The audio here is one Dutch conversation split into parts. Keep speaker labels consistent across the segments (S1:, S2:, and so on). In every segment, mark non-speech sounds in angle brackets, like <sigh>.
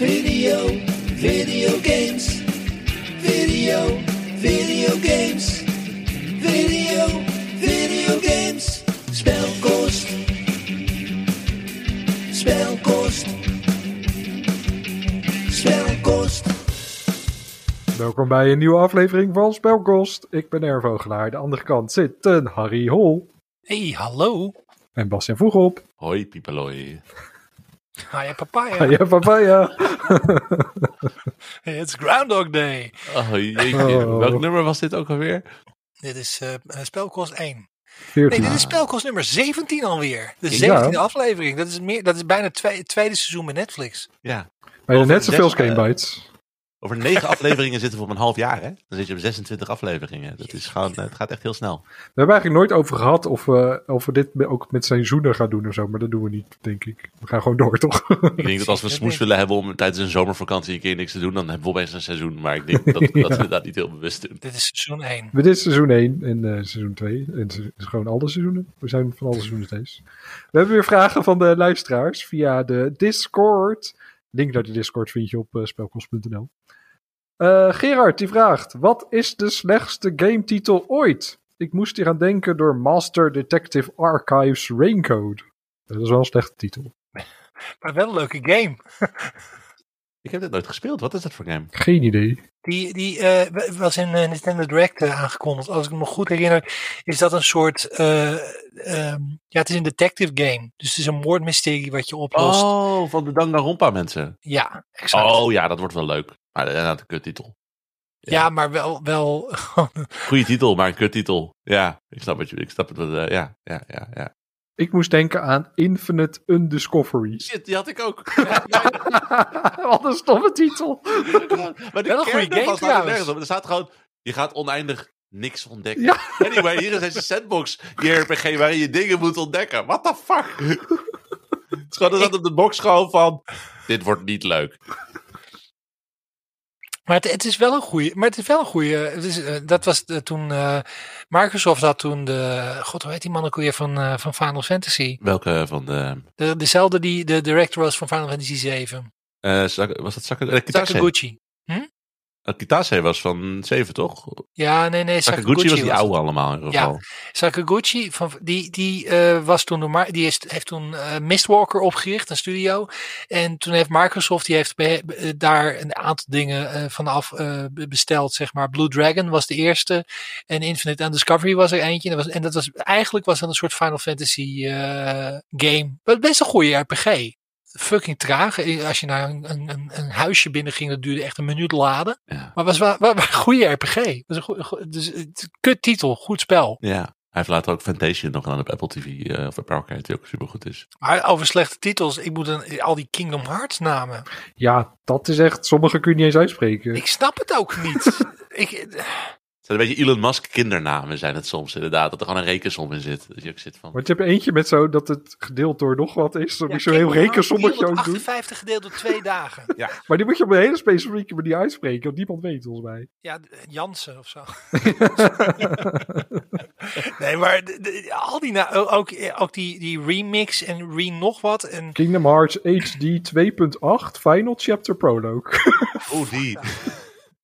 S1: Video, video games. Video, video games. Video, video games. Spelkost. Spelkost. Spelkost.
S2: Welkom bij een nieuwe aflevering van Spelkost. Ik ben Ervogelaar. Aan de andere kant zit een Harry Hol
S3: Hey, hallo.
S2: en Bastiaan Vroegop.
S4: Hoi, piepeloi.
S3: Hiya papaya.
S2: Ja, papaya.
S3: It's Groundhog Day.
S4: Oh, jeetje.
S2: Oh.
S4: Welk nummer was dit ook alweer?
S3: Dit is eh, eh, spelkost 1. Nee,
S2: 14.
S3: dit is spelkost nummer 17 alweer. De
S2: Ja.
S3: 17e aflevering. Dat is, meer, dat is bijna twee, het tweede seizoen met Netflix.
S4: Ja.
S2: Bijna net
S4: Over
S2: zoveel Game Bites.
S4: Over negen <laughs> afleveringen zitten we op een half jaar, hè? Dan zit je op 26 afleveringen. Dat is gewoon, het gaat echt heel snel.
S2: We hebben eigenlijk nooit over gehad of we, of we dit ook met seizoenen gaan doen of zo. Maar dat doen we niet, denk ik. We gaan gewoon door, toch?
S4: Ik denk <laughs> dat als we smoes willen hebben om tijdens een zomervakantie een keer niks te doen, dan hebben we opeens een seizoen. Maar ik denk dat, dat we dat <laughs> niet heel bewust doen.
S3: Dit is seizoen 1.
S2: Dit is seizoen 1 en eh, seizoen 2. En het is gewoon alle seizoenen. We zijn van alle seizoenen steeds. We hebben weer vragen van de luisteraars via de Discord. Link naar de Discord vind je op uh, Gerard die vraagt: Wat is de slechtste gametitel ooit? Ik moest hier aan denken door Master Detective Archives Raincode. Dat is wel een slechte titel. <laughs>
S3: Maar wel een leuke game. <laughs>
S4: Ik heb dit nooit gespeeld. Wat is dat voor game?
S2: Geen idee.
S3: Die, die eh, was in eh, Nintendo Direct eh, aangekondigd. Als ik me goed herinner, is dat een soort. eh, ehm, ja, het is een detective game. Dus het is een moordmysterie wat je oplost.
S4: Oh, van de Danganronpa mensen.
S3: Ja, exact.
S4: Oh ja, dat wordt wel leuk. Maar inderdaad een kuttitel.
S3: ja. maar wel. wel <laughs>
S4: Goeie titel, maar een kuttitel. Ja, ik snap het. Ik snap het. wel, eh, ja, ja, ja, ja.
S2: Ik moest denken aan Infinite Undiscovery.
S4: Shit, die had ik ook. <laughs>
S2: Wat een stomme titel.
S4: maar de
S3: Wel een
S4: kern
S3: goede game
S4: staat er
S3: trouwens.
S4: nergens op. Er staat gewoon, je gaat oneindig niks ontdekken.
S2: Ja.
S4: Anyway, hier is deze sandbox JRPG waarin je dingen moet ontdekken. What the fuck? Het is gewoon, er staat op de box gewoon van, dit wordt niet leuk.
S3: Maar het, het is wel een goede. Maar het is wel een goede. Eh, dat was de- toen. eh, Microsoft had toen de. God, hoe heet die man ook weer van, eh, van Final Fantasy?
S4: Welke van de,
S3: De, dezelfde die de director was van Final Fantasy 7.
S4: eh, Sak- was dat Saka, eh, Kitase?
S3: Sakaguchi.
S4: Eh, Kitase was van 7 toch?
S3: Ja, nee, nee.
S4: Sakaguchi was die oude allemaal in ieder
S3: Ja.
S4: geval.
S3: Sakaguchi, van, die, die eh, was toen Mar- die heeft toen eh, Mistwalker opgericht, een studio. En toen heeft Microsoft, die heeft be- be- daar een aantal dingen eh, vanaf eh, be- besteld, zeg maar. Blue Dragon was de eerste. En Infinite and Discovery was er eentje. En dat was, en dat was eigenlijk was dat een soort Final Fantasy eh, game. Best een goede RPG. Fucking traag. Eh, Als je naar een, een, een- een huisje binnen ging, dat duurde echt een minuut laden.
S4: Ja.
S3: Maar was wel, wel, wel een goede RPG. Was een goeie- dus, het- kut titel, goed spel.
S4: ja. Hij heeft later ook Fantasia nog gedaan op Apple TV eh, of Apple Arcade, die ook super goed is.
S3: Maar over slechte titels, ik moet een, al die Kingdom Hearts namen.
S2: Ja, dat is echt. Sommige kun je niet eens uitspreken.
S3: Ik snap het ook niet. <laughs> ik,
S4: zijn een beetje Elon Musk kindernamen zijn het soms inderdaad. Dat er gewoon een rekensom in zit. Dat je ook zit van...
S2: Want je hebt eentje met zo dat het gedeeld door nog wat is. Dan
S3: ja,
S2: moet je zo'n heel rekensommetje ook doen.
S3: 458 gedeeld door twee dagen. <laughs>
S2: Maar die moet je op een hele specifieke manier uitspreken. Want niemand weet volgens mij.
S3: Ja, Jansen of zo. <laughs> nee, maar de- de- al die, na- ook, ook die, die remix en re nog wat. En
S2: Kingdom Hearts HD 2.8 Final Chapter Prologue.
S4: Oh, die.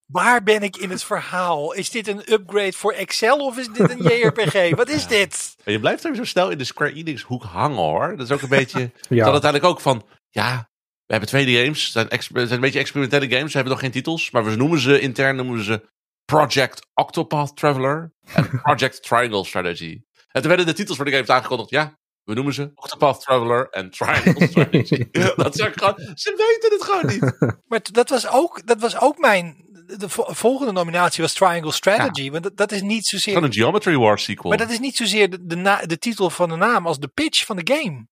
S3: Waar ben ik in het verhaal? Is dit een upgrade voor Excel of is dit een JRPG? <laughs> Wat is dit?
S4: Je blijft er zo snel in de Square Enix hoek hangen hoor. Dat is ook een beetje... <laughs>
S2: Ja.
S4: Dat uiteindelijk ook van... Ja, we hebben twee games. Het zijn, zijn een beetje experimentele games. We hebben nog geen titels. Maar we noemen ze intern noemen ze Project Octopath Traveler. En <laughs> Project Triangle Strategy. En toen werden de titels voor de games aangekondigd. Ja, we noemen ze Octopath Traveler en Triangle Strategy. dat ook gewoon... Ze weten het gewoon niet.
S3: Maar dat was ook, dat was ook mijn. De vo- volgende nominatie was Triangle Strategy. Want dat, dat is niet zozeer.
S4: Gewoon een Geometry Wars sequel.
S3: Maar dat is niet zozeer de, de, na- de titel van de naam als de pitch van de game.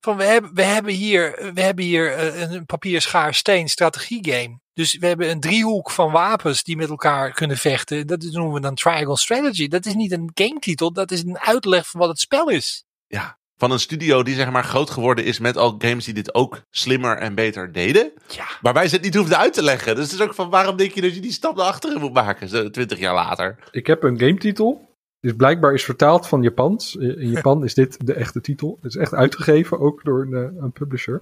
S3: Van we hebben, we hebben hier, we hebben hier eh, een papier, schaar, steen strategiegame. Dus we hebben een driehoek van wapens die met elkaar kunnen vechten. Dat noemen we dan Triangle Strategy. Dat is niet een game titel, dat is een uitleg van wat het spel is.
S4: Ja, van een studio die zeg maar groot geworden is met al games die dit ook slimmer en beter deden.
S3: Ja,
S4: Maar wij ze het niet hoefden uit te leggen. Dus het is ook van waarom denk je dat je die stap naar achteren moet maken, zo twintig jaar later.
S2: Ik heb een gametitel. Dus blijkbaar is vertaald van Japans. In Japan is dit de echte titel. Het is echt uitgegeven, ook door een, eh, een publisher.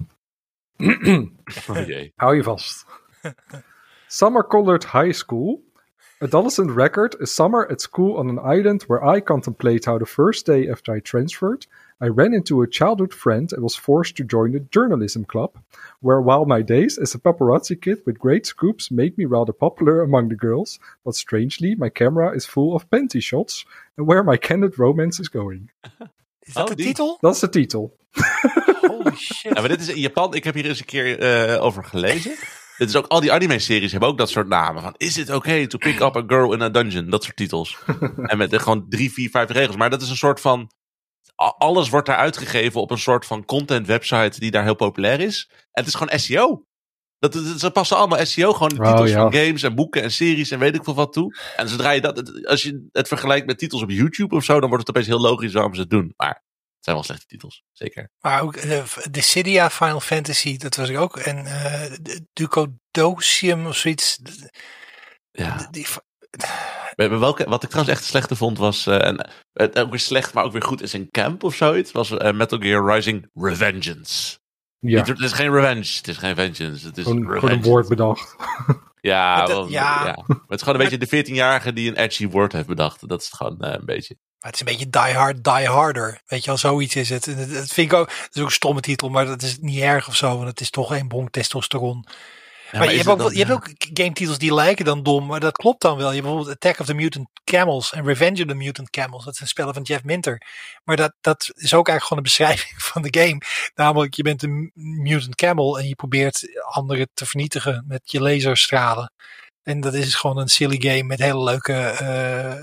S4: Oh jee. <clears throat>
S2: Hou je vast. Summer Colored High School. Adolescent record, a summer at school on an island where I contemplate how the first day after I transferred, I ran into a childhood friend and was forced to join the journalism club, where while my days as a paparazzi kid with great scoops made me rather popular among the girls, but strangely my camera is full of panty shots and where my candid romance is going. <laughs>
S3: Is dat
S4: Oh,
S3: de
S4: die.
S3: titel?
S2: Dat is de titel.
S3: Holy <laughs> shit.
S4: Ja, maar dit is in Japan. Ik heb hier eens een keer eh, over gelezen. Dit is ook, al die anime-series hebben ook dat soort namen. Van, is it okay to pick up a girl in a dungeon? Dat soort titels. <laughs> en met eh, gewoon drie, vier, vijf regels. Maar dat is een soort van... Alles wordt daar uitgegeven op een soort van content website die daar heel populair is. En het is gewoon SEO. Dat, dat, ze passen allemaal SEO, gewoon de
S2: Oh,
S4: titels
S2: ja.
S4: van games en boeken en series en weet ik veel wat toe. En zodra je dat, als je het vergelijkt met titels op YouTube of zo, dan wordt het opeens heel logisch waarom ze het doen. Maar het zijn wel slechte titels, zeker.
S3: Maar ook eh, Dissidia Final Fantasy, dat was ik ook. En eh Ducodocium of zoiets.
S4: Ja.
S3: Die,
S4: Welke, wat ik trouwens echt slechte vond was, eh, en, het ook weer slecht, maar ook weer goed is een camp of zoiets, was eh, Metal Gear Rising Revengeance.
S2: Ja,
S4: Het is geen revenge, het is geen vengeance, het is
S2: gewoon, gewoon een woord bedacht. <laughs>
S4: Ja, wel,
S3: ja.
S4: ja. Maar het is gewoon een beetje de 14-jarige die een edgy woord heeft bedacht. Dat is het gewoon eh, een beetje.
S3: Maar het is een beetje Die Hard, Die Harder. Weet je wel, zoiets is het. Dat dat vind ik ook, dat is ook een stomme titel, maar dat is niet erg of zo. Want het is toch een bonk testosteron. Maar je, hebt ook, wel-
S4: dan-
S3: je hebt ook game titels die lijken dan dom, maar dat klopt dan wel. Je hebt bijvoorbeeld Attack of the Mutant Camels en Revenge of the Mutant Camels. Dat zijn spellen van Jeff Minter. Maar dat, dat is ook eigenlijk gewoon een <laughs> beschrijving van de game. Namelijk, je bent een mutant camel en je probeert anderen te vernietigen met je laserstralen. En dat is gewoon een silly game met hele leuke, eh,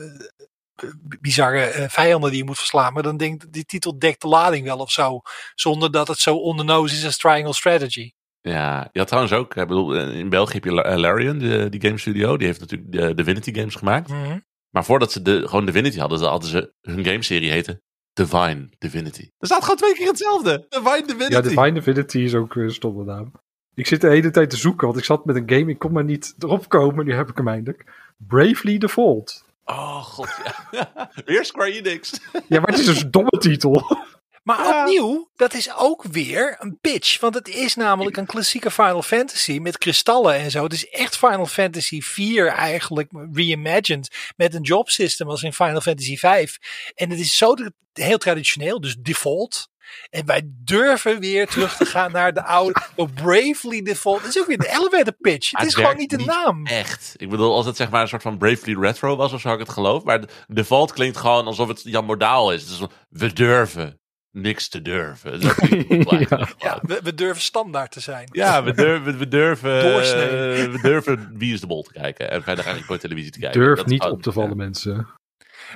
S3: bizarre eh, vijanden die je moet verslaan. Maar dan denk ik, die titel dekt de lading wel of zo. Zonder dat het zo on the nose is als Triangle Strategy.
S4: Ja, je had trouwens ook, ik bedoel, eh, in België heb je eh, Larian, de, die game studio. Die heeft natuurlijk de Divinity games gemaakt.
S3: Mhm.
S4: Maar voordat ze de, gewoon Divinity hadden, hadden ze hun gameserie heette Divine Divinity. Er staat gewoon twee keer hetzelfde. Divine Divinity.
S2: Ja, Divine Divinity is ook een stomme naam. Ik zit de hele tijd te zoeken, want ik zat met een game, ik kon maar niet erop komen. Nu heb ik hem eindelijk. Bravely Default.
S4: Oh god, ja. <laughs> Weer Square Enix.
S2: Ja, maar het is een domme titel. <laughs>
S3: Maar
S4: Ja.
S3: opnieuw, dat is ook weer een pitch. Want het is namelijk een klassieke Final Fantasy met kristallen en zo. Het is echt Final Fantasy 4 eigenlijk reimagined met een job system als in Final Fantasy 5. En het is zo heel traditioneel, dus default. En wij durven weer terug te gaan naar de oude <laughs> oh, Bravely Default. Het is ook weer de elevator pitch. Het
S4: Het
S3: is gewoon niet de
S4: niet
S3: naam.
S4: Echt. Ik bedoel, als het zeg maar een soort van Bravely Retro was of zo, had ik het geloof. Maar de default klinkt gewoon alsof het Jan Modaal is. Het is van, we durven niks te durven. Dat <laughs>
S3: Ja,
S4: gewoon.
S3: we, we durven standaard te zijn.
S4: Ja, we durven, we durven, <laughs> eh, we durven Wie is de Bol te kijken. En verder eigenlijk nooit televisie te kijken.
S2: Durf
S4: Dat
S2: niet op te vallen,
S4: ja.
S2: mensen.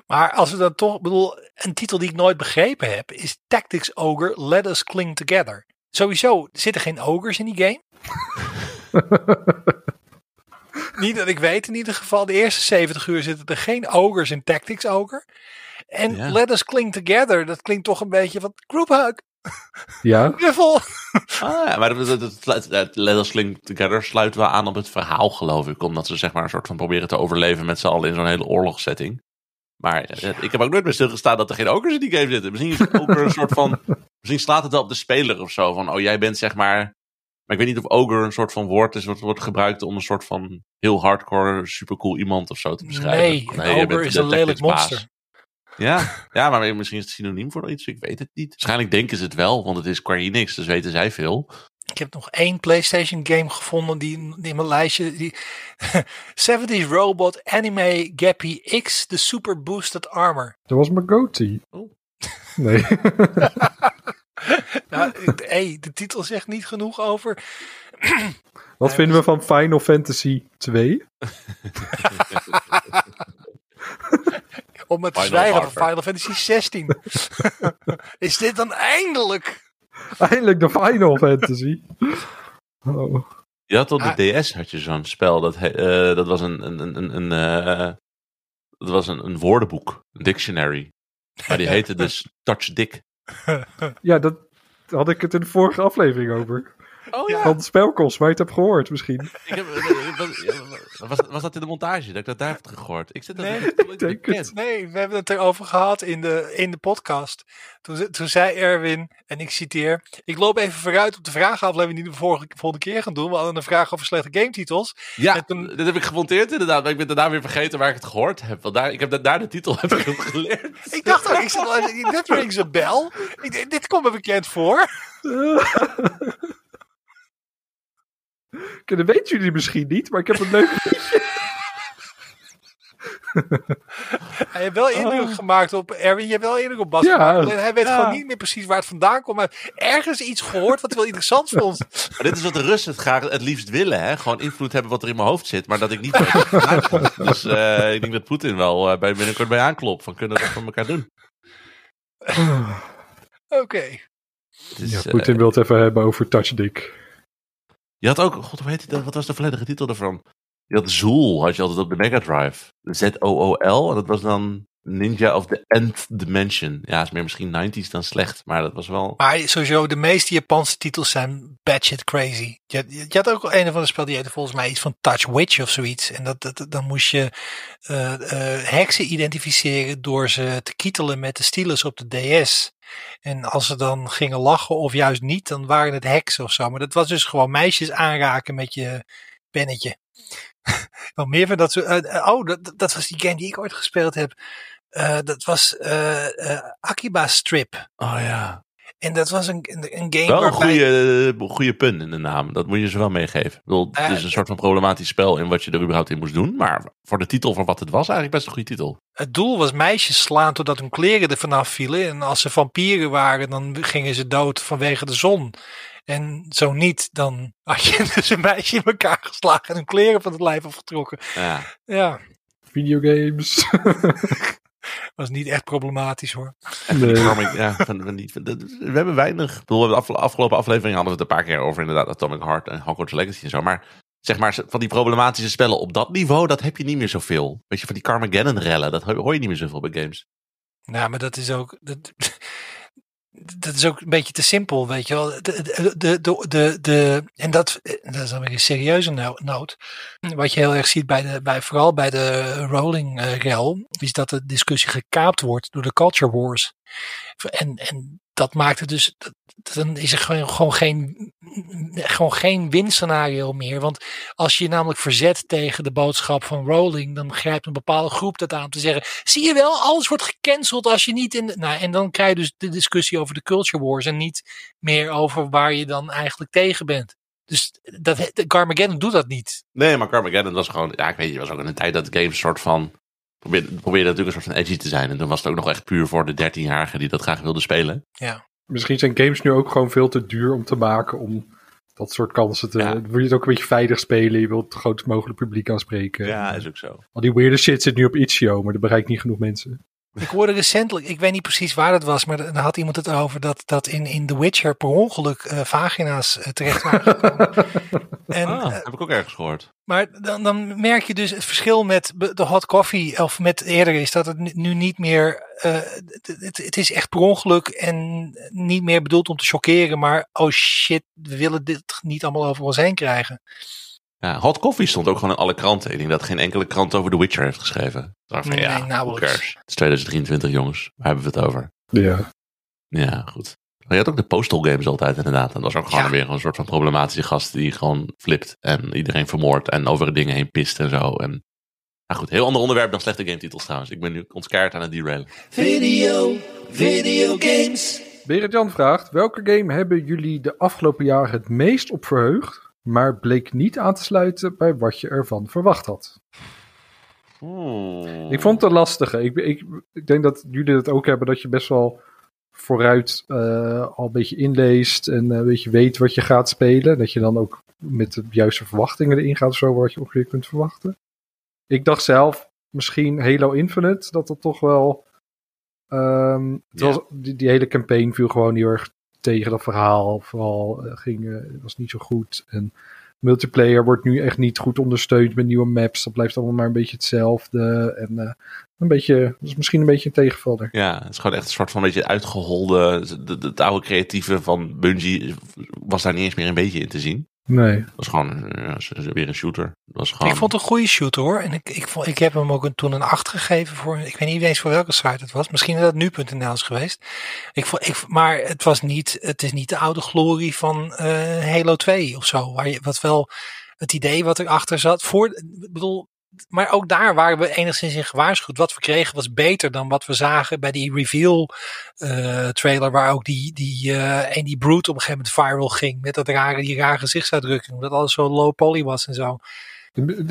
S3: Maar als we dan toch, ik bedoel, een titel die ik nooit begrepen heb, is Tactics Ogre Let Us Cling Together. Sowieso zitten geen ogres in die game. <laughs> Niet dat ik weet in ieder geval. De eerste 70 uur zitten er geen ogres in Tactics Ogre. En
S4: Ja.
S3: Let Us Cling Together, dat klinkt toch een beetje van group hug,
S2: Ja, <laughs>
S3: knuffel.
S4: Ah, ja, maar dat, dat, dat, dat- dat Let Us Cling Together sluit wel aan op het verhaal, geloof ik. Omdat ze zeg maar een soort van proberen te overleven met z'n allen in zo'n hele oorlogssetting. Maar eh, ik heb ook nooit meer stilgestaan dat er geen ogres in die game zitten. Misschien is het ook een soort van... <laughs> Misschien slaat het wel op de speler of zo. Van, oh, jij bent zeg maar... Maar ik weet niet of ogre een soort van woord is wat wordt gebruikt om een soort van heel hardcore, supercool iemand of zo te beschrijven.
S3: Nee, ogre
S4: bent
S3: is een lelijk monster.
S4: Ja, ja, maar misschien is het synoniem voor iets. Ik weet het niet. Waarschijnlijk denken ze het wel, want het is Square Enix, dus weten zij veel.
S3: Ik heb nog één PlayStation game gevonden die, die in mijn lijstje. Die <laughs> 70s Robot Anime Gappy X, de Super Boosted Armor.
S2: dat was mijn goatee.
S4: Oh.
S2: Nee. <laughs> <laughs> <laughs>
S3: Nou, hey, de titel zegt niet genoeg over.
S2: Wat
S3: Nee,
S2: vinden we van Final Fantasy 2?
S3: Om het te
S4: Final
S3: zwijgen van. Final Fantasy 16. <laughs> Is dit dan eindelijk?
S2: Eindelijk de Final Fantasy. Oh.
S4: Je had op
S3: Ah.
S4: de DS had je zo'n spel, dat, eh, dat was een, een, een, een, een, eh, dat was een, een woordenboek, een dictionary. Maar die <laughs> heette dus Touch Dick.
S2: Ja, dat, had ik het in de vorige aflevering over.
S4: Oh
S3: Ja.
S2: Van spelkos, waar je het hebt gehoord misschien. <laughs>
S4: Ik heb, eh, was, was, dat in de montage dat ik dat daar heb gehoord? Ik zit dat
S3: Nee,
S4: ik
S2: denk het.
S3: Nee, we hebben het erover gehad in de, in de podcast. Toen, toen zei Erwin, en ik citeer... Ik loop even vooruit op de vragenaflevering die we vorige, volgende keer gaan doen. We hadden een vraag over slechte gametitels.
S4: Ja,
S3: En toen-
S4: dit heb ik gemonteerd inderdaad. Maar ik ben daarna weer vergeten waar ik het gehoord heb. Want daar, ik heb dat- daar de titel heb ik geleerd. <laughs>
S3: Ik dacht ook, ik zat, al- dit rings. Ik, denk, dit komt me bekend voor. <laughs>
S2: Dat weten jullie misschien niet, maar ik heb een leuk... <laughs>
S3: Hij heeft wel indruk gemaakt op Erwin. Je hebt wel indruk op Bas
S2: Ja.
S3: gemaakt. Alleen hij weet
S2: Ja.
S3: gewoon niet meer precies waar het vandaan komt. Maar ergens iets gehoord wat hij wel interessant <laughs> vond.
S4: Maar dit is wat de Russen het graag het liefst willen. Hè? Gewoon invloed hebben wat er in mijn hoofd zit. Maar dat ik niet. <laughs> Dus eh, ik denk dat Poetin wel eh, bij binnenkort bij aanklopt. Van kunnen we dat van elkaar doen.
S3: Oké.
S4: Dus,
S2: Ja,
S4: eh,
S2: Poetin wil het even hebben over touchdick.
S4: Je had ook, god, hoe heet wat was de volledige titel ervan? Je had Zool, had je altijd op de Mega Drive. Z-O-O-L. En dat was dan Ninja of the Nth Dimension. Ja, is meer misschien 90s dan slecht. Maar dat was wel...
S3: Maar sowieso, de meeste Japanse titels zijn batshit crazy. Je, had- je had ook een van de spel die heette volgens mij iets van Touch Witch of zoiets. En dat, dat, dan moest je eh, eh, heksen identificeren door ze te kietelen met de stylus op de DS. En als ze dan gingen lachen of juist niet, dan waren het heksen of zo. Maar dat was dus gewoon meisjes aanraken met je pennetje. Wel meer van dat soort. eh, eh, oh, dat, dat was die game die ik ooit gespeeld heb. Eh, dat was eh, eh, Akiba Strip.
S4: Oh ja.
S3: En dat was een, een, een game
S4: Wel een
S3: waarbij...
S4: goede, goede pun in de naam. Dat moet je ze wel meegeven. Ik bedoel, het is een soort van problematisch spel in wat je er überhaupt in moest doen. Maar voor de titel van wat het was, eigenlijk best een goede titel.
S3: Het doel was meisjes slaan totdat hun kleren er vanaf vielen. En als ze vampieren waren, dan gingen ze dood vanwege de zon. En zo niet, dan had je <laughs> dus een meisje in elkaar geslagen en hun kleren van het lijf afgetrokken.
S4: Ja.
S3: Ja,
S2: Videogames. <laughs>
S3: was niet echt problematisch hoor.
S2: Nee.
S4: Ja, van, van die, van- dat- we hebben weinig. Ik bedoel, we hebben de afge- afgelopen aflevering hadden we het een paar keer over inderdaad Atomic Heart en Hogwarts Legacy en zo. Maar zeg maar van die problematische spellen op dat niveau, dat heb je niet meer zoveel. Weet je, van die Carmageddon rellen, dat hoor je niet meer zoveel bij games.
S3: Nou, maar dat is ook. Dat, <laughs> dat is ook een beetje te simpel, weet je wel. De, de, de, de, en dat, dat is dan weer een serieuze no- noot. Wat je heel erg ziet bij de, bij, vooral bij de rolling eh, rel, is dat de discussie gekaapt wordt door de culture wars. En, en dat maakt het dus, dat- dan is er gewoon, gewoon, geen, gewoon geen winscenario meer. Want als je namelijk verzet tegen de boodschap van Rowling, dan grijpt een bepaalde groep dat aan te zeggen: zie je wel, alles wordt gecanceld als je niet in. de-" Nou, en dan krijg je dus de discussie over de culture wars en niet meer over waar je dan eigenlijk tegen bent. Dus dat, Carmageddon doet dat niet.
S4: Nee, maar Carmageddon was gewoon, ja, ik weet je, was ook in een tijd dat games soort van. Probeerde, probeerde natuurlijk een soort van edgy te zijn. En toen was het ook nog echt puur voor de 13-jarigen die dat graag wilden spelen.
S3: Ja.
S2: Misschien zijn games nu ook gewoon veel te duur om te maken om dat soort kansen te...
S4: Ja.
S2: Wil je het ook een beetje veilig spelen. Je wilt het grootst mogelijk publiek aanspreken.
S4: is ook zo.
S2: Al die weirde shit zit nu op Itch.io, maar dat bereikt niet genoeg mensen.
S3: Ik hoorde recentelijk, ik weet niet precies waar dat was, maar dan had iemand het over dat, dat in, in The Witcher per ongeluk eh, vagina's eh, terecht waren gekomen. <laughs> en,
S4: Ah,
S3: eh,
S4: heb ik ook ergens gehoord.
S3: Maar dan, dan merk je dus het verschil met de hot coffee of met eerder is dat het nu- niet meer, het, het, het is echt per ongeluk en niet meer bedoeld om te chockeren, maar oh shit, we willen dit niet allemaal over ons heen krijgen.
S4: Ja, Hot Coffee stond ook gewoon in alle kranten. Ik denk dat geen enkele krant over The Witcher heeft geschreven. Dacht van,
S3: Nee,
S4: ja,
S3: nauwelijks.
S4: cares? Het is 2023 jongens, waar hebben we het over?
S2: Ja.
S4: Ja, goed. Maar je had ook de Postal Games altijd inderdaad. En dat was ook gewoon
S3: Ja.
S4: weer een soort van problematische gast die gewoon flipt en iedereen vermoordt en over dingen heen pist en zo. En, nou goed, heel ander onderwerp dan slechte gametitels trouwens. Ik ben nu ons keihard aan het derailen.
S1: Video, videogames.
S2: Berend Jan vraagt, welke game hebben jullie de afgelopen jaren het meest op verheugd, maar bleek niet aan te sluiten bij wat je ervan verwacht had? Ik vond het lastige. Ik, ik, ik denk dat jullie het ook hebben, dat je best wel vooruit eh, al een beetje inleest en een beetje weet wat je gaat spelen. Dat je dan ook met de juiste verwachtingen erin gaat of zo, wat je ongeveer kunt verwachten. Ik dacht zelf, misschien Halo Infinite, dat dat toch wel... het
S4: Ja.
S2: was, die, die hele campaign viel gewoon heel erg tegen dat verhaal. Vooral eh, ging, eh, was niet zo goed. En Multiplayer wordt nu echt niet goed ondersteund met nieuwe maps. Dat blijft allemaal maar een beetje hetzelfde. En eh, een beetje, dat is misschien een beetje een tegenvaller.
S4: Ja, het is gewoon echt een soort van beetje uitgeholde. De, de, het oude creatieve van Bungie was daar niet eens meer een beetje in te zien.
S2: Nee.
S4: Het was gewoon ja, weer een shooter. Het was gewoon...
S3: Ik vond het een goede shooter hoor. En ik, ik, vond, ik heb hem ook een, toen een 8 gegeven voor. Ik weet niet eens voor welke site het was. Misschien dat het nu.nl is geweest. Ik vond, ik, maar het, was niet, het is niet de oude glorie van uh, Halo 2 of zo. Waar je, wat wel het idee wat erachter zat. Voor, ik bedoel, maar ook daar waren we enigszins in gewaarschuwd. Wat we kregen was beter dan wat we zagen bij die reveal uh, trailer. Waar ook die, die, uh, en die Brute op een gegeven moment viral ging. Met dat rare, die rare gezichtsuitdrukking. Omdat alles zo low poly was en zo.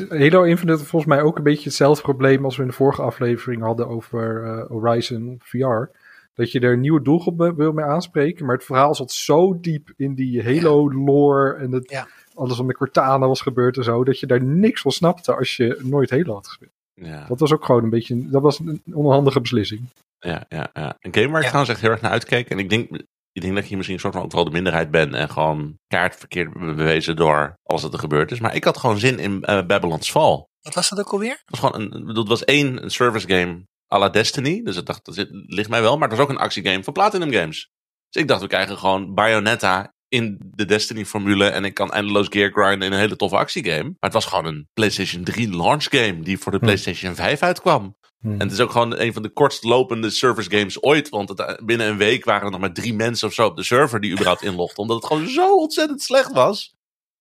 S2: Halo Infinite volgens mij ook een beetje hetzelfde probleem als we in de vorige aflevering hadden over uh, Horizon VR. Dat je er een nieuwe doelgroep wil mee aanspreken. Maar het verhaal zat zo diep in die Halo lore. En het,
S3: ja
S2: alles wat met Cortana was gebeurd en zo, dat je daar niks van snapte als je nooit Halo had gespeeld.
S4: Ja.
S2: Dat was ook gewoon een beetje, dat was een onhandige beslissing.
S4: Ja, ja, ja. Een game waar ik
S3: Ja.
S4: trouwens echt heel erg naar uitkeek. En ik denk, ik denk dat je misschien een soort van ook wel de minderheid bent. En gewoon kaart verkeerd bewezen door alles wat er gebeurd is. Maar ik had gewoon zin in eh, Babylon's Fall.
S3: Wat was dat ook alweer?
S4: Het was gewoon een, ik bedoel, het was één een service game à la Destiny. Dus ik dacht, dat zit- ligt mij wel. Maar het was ook een actiegame van Platinum Games. Dus ik dacht, we krijgen gewoon Bayonetta in de Destiny-formule. En ik kan eindeloos gear grinden in een hele toffe actiegame. Maar het was gewoon een PlayStation 3 launch game die voor de
S2: Hm.
S4: PlayStation 5 uitkwam.
S2: Hmm.
S4: En het is ook gewoon een van de kortst lopende service games ooit. Want het, binnen een week waren er nog maar drie mensen of zo op de server die überhaupt inlogden. Omdat het gewoon zo ontzettend slecht was.